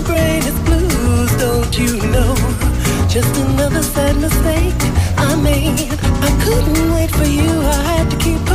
my brain is blues, don't you know? Just another sad mistake I made. I couldn't wait for you, I had to keep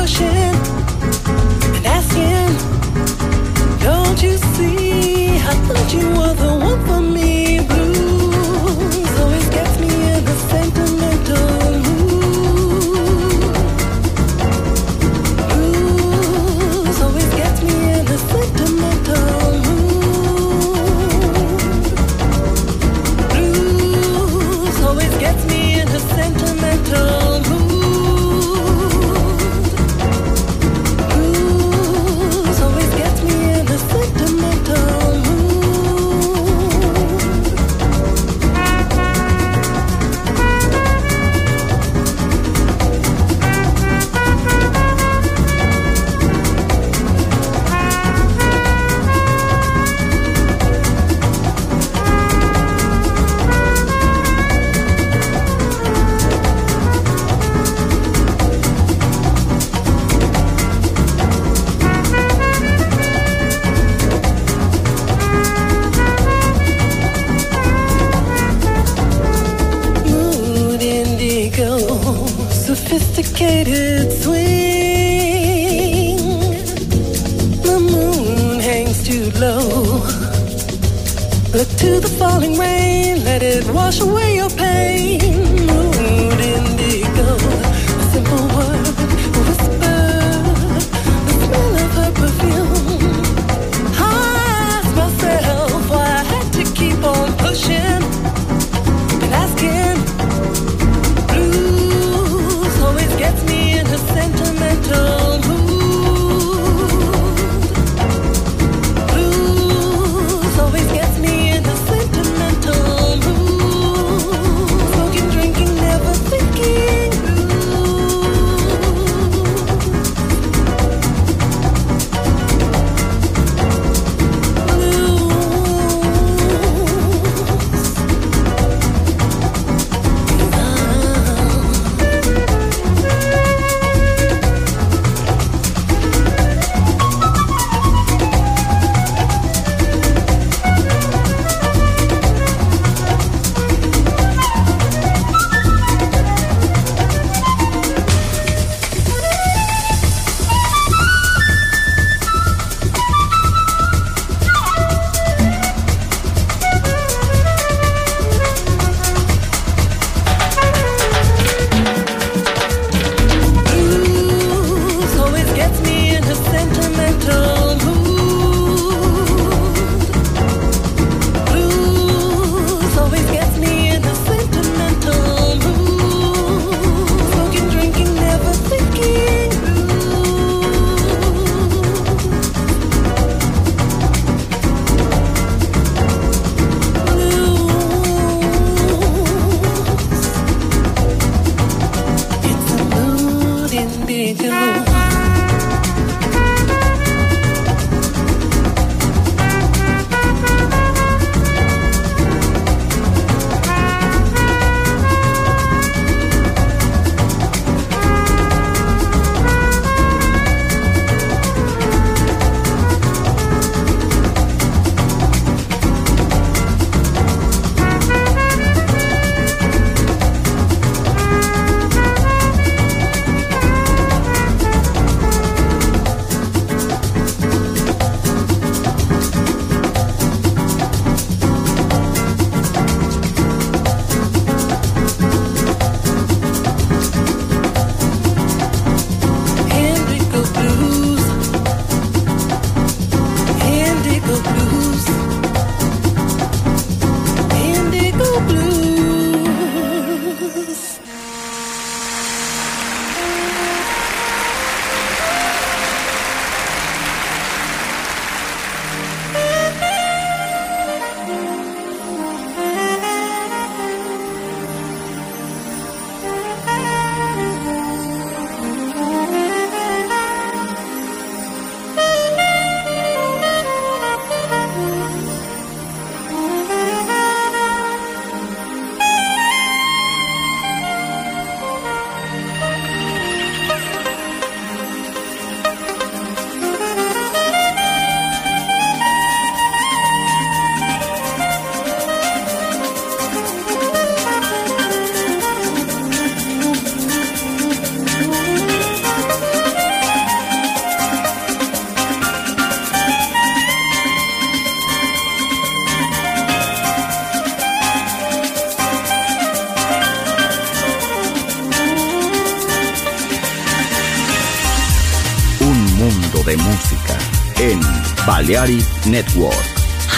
Balearic Network.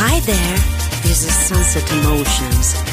Hi there, this is Sunset Emotions.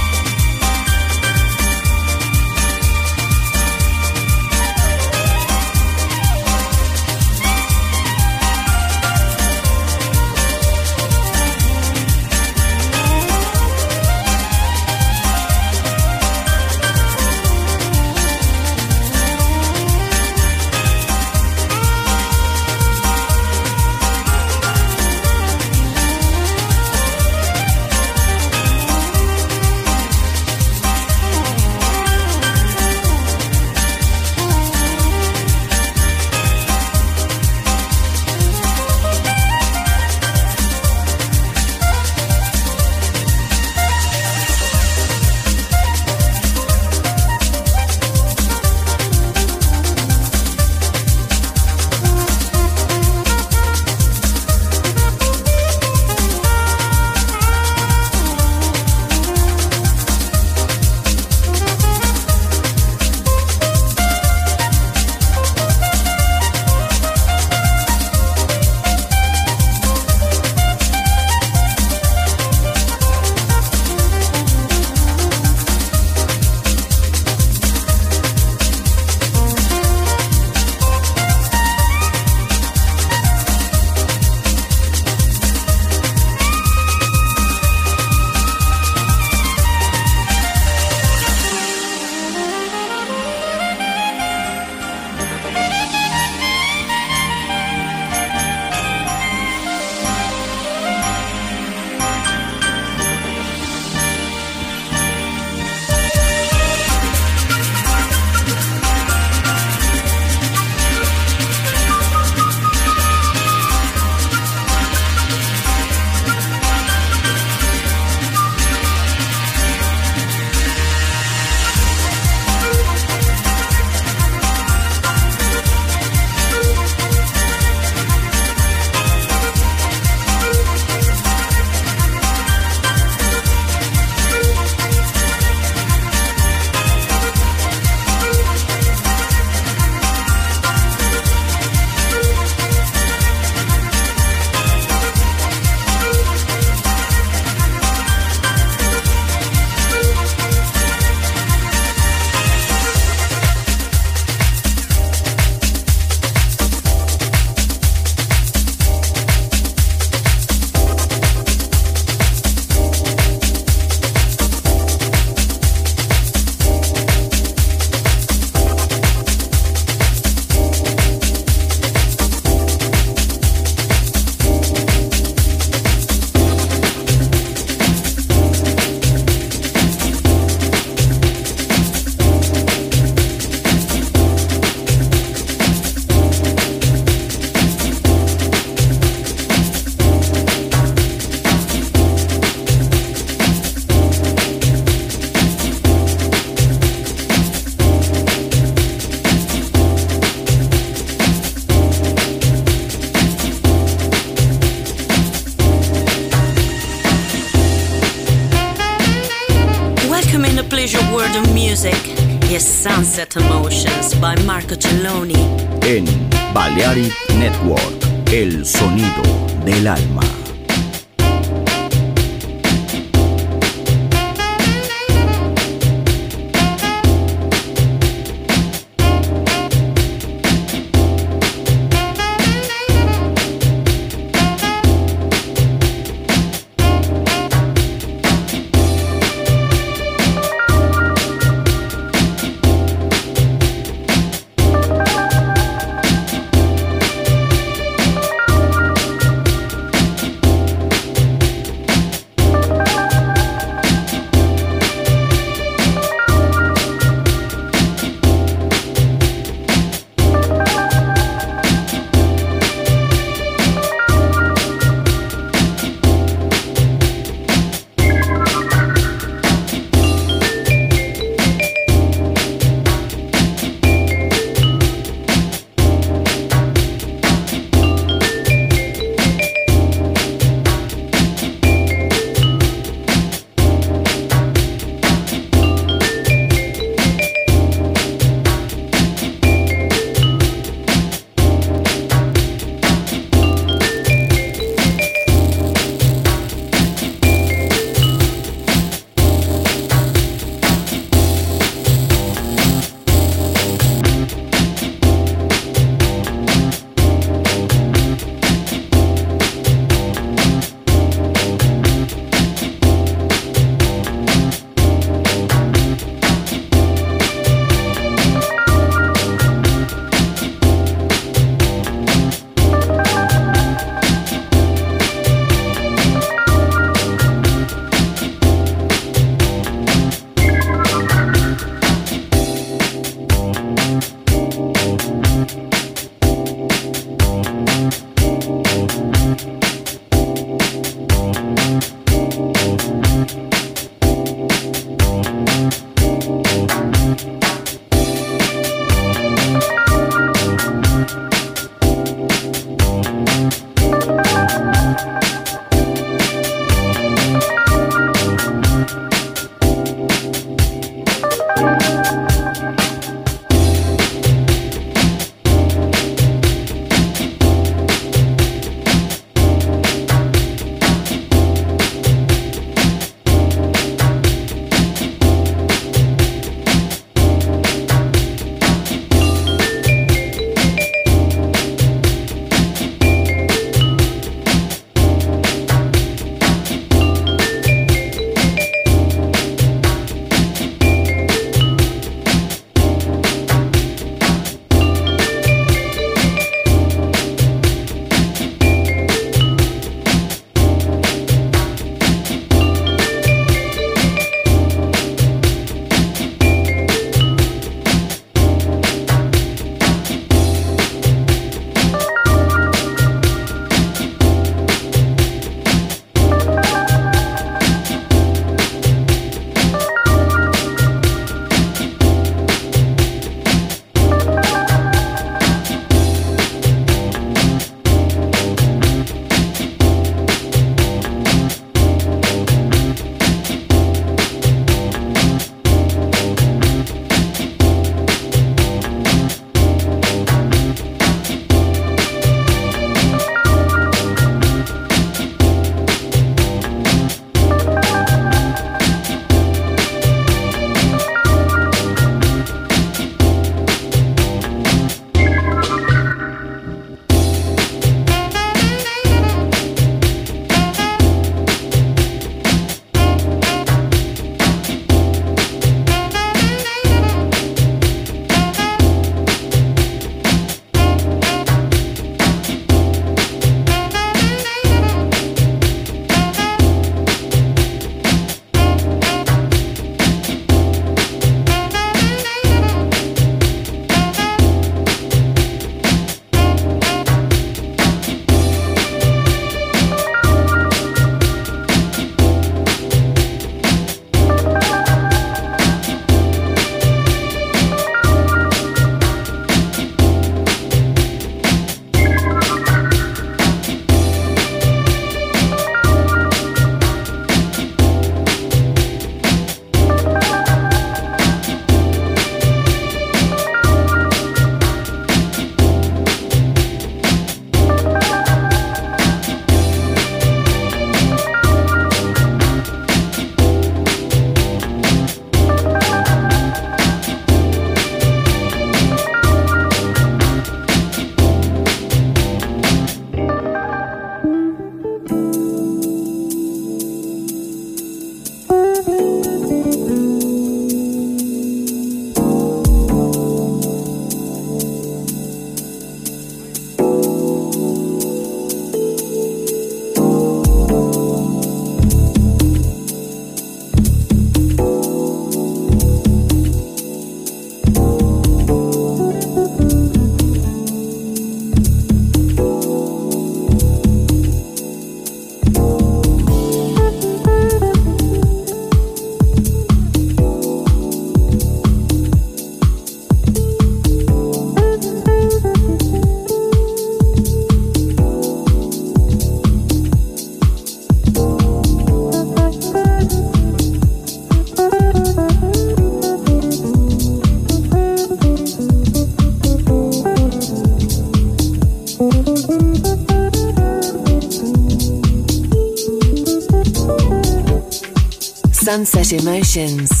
Emotions.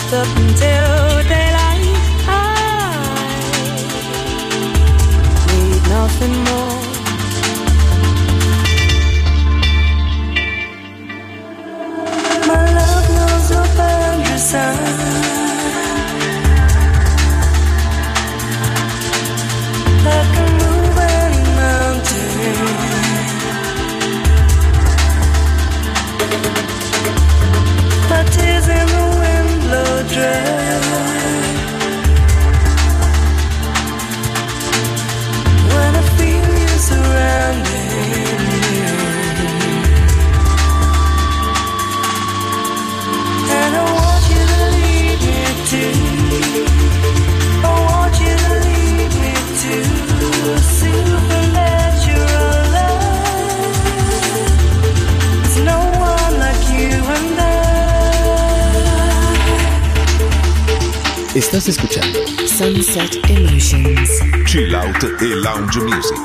slept up until daylight. I need nothing more. children Estás escuchando Sunset Emotions. Chill Out e Lounge Music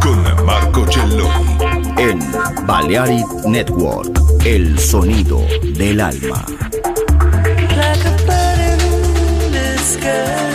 con Marco Celloni. En Balearic Network, el sonido del alma. Like the sky.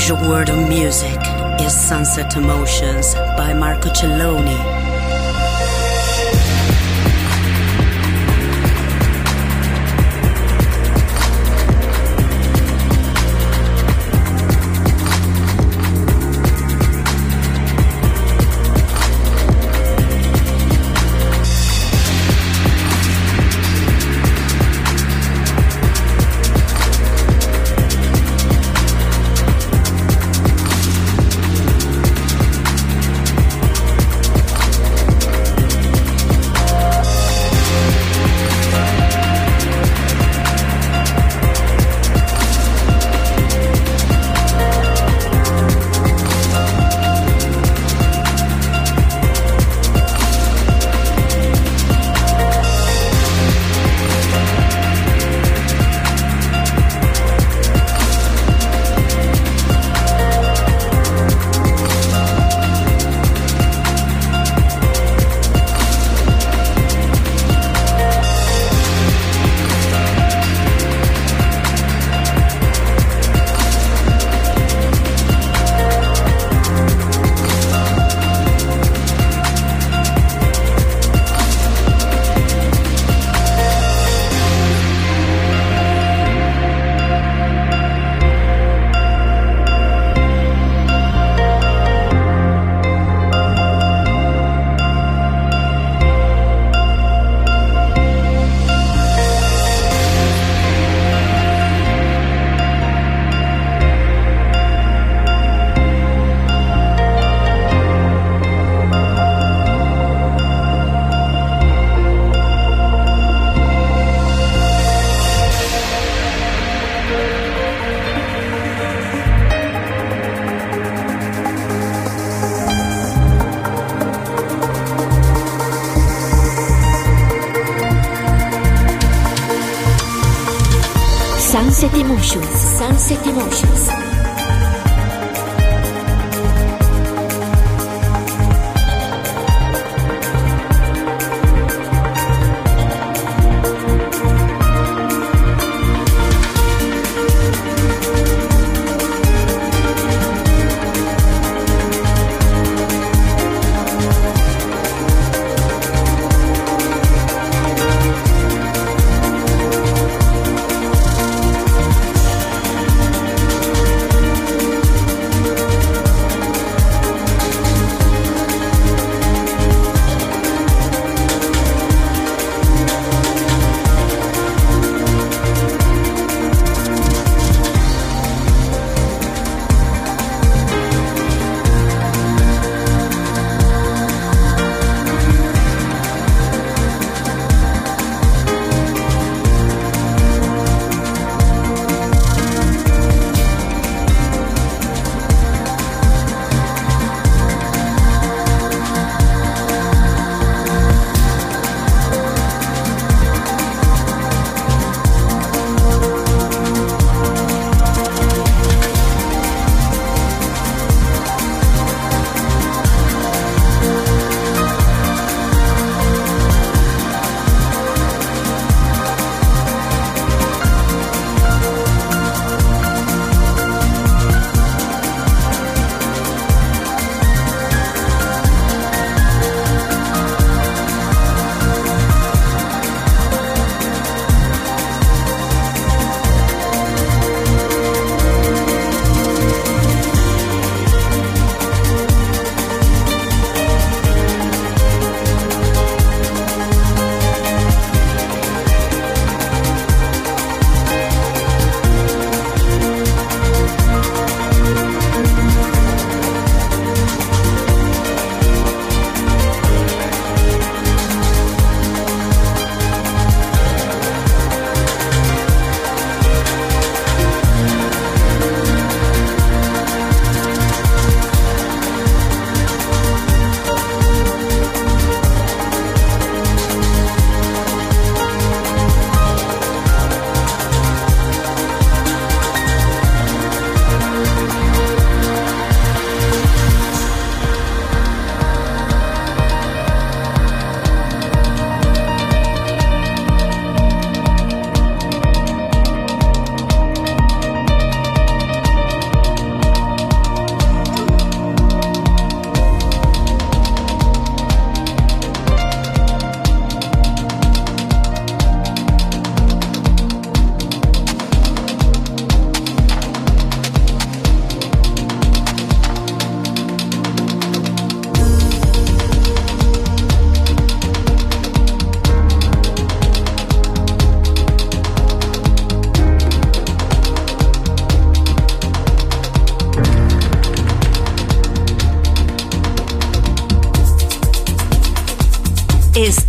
Pleasure world of music is Sunset Emotions by Marco Celloni.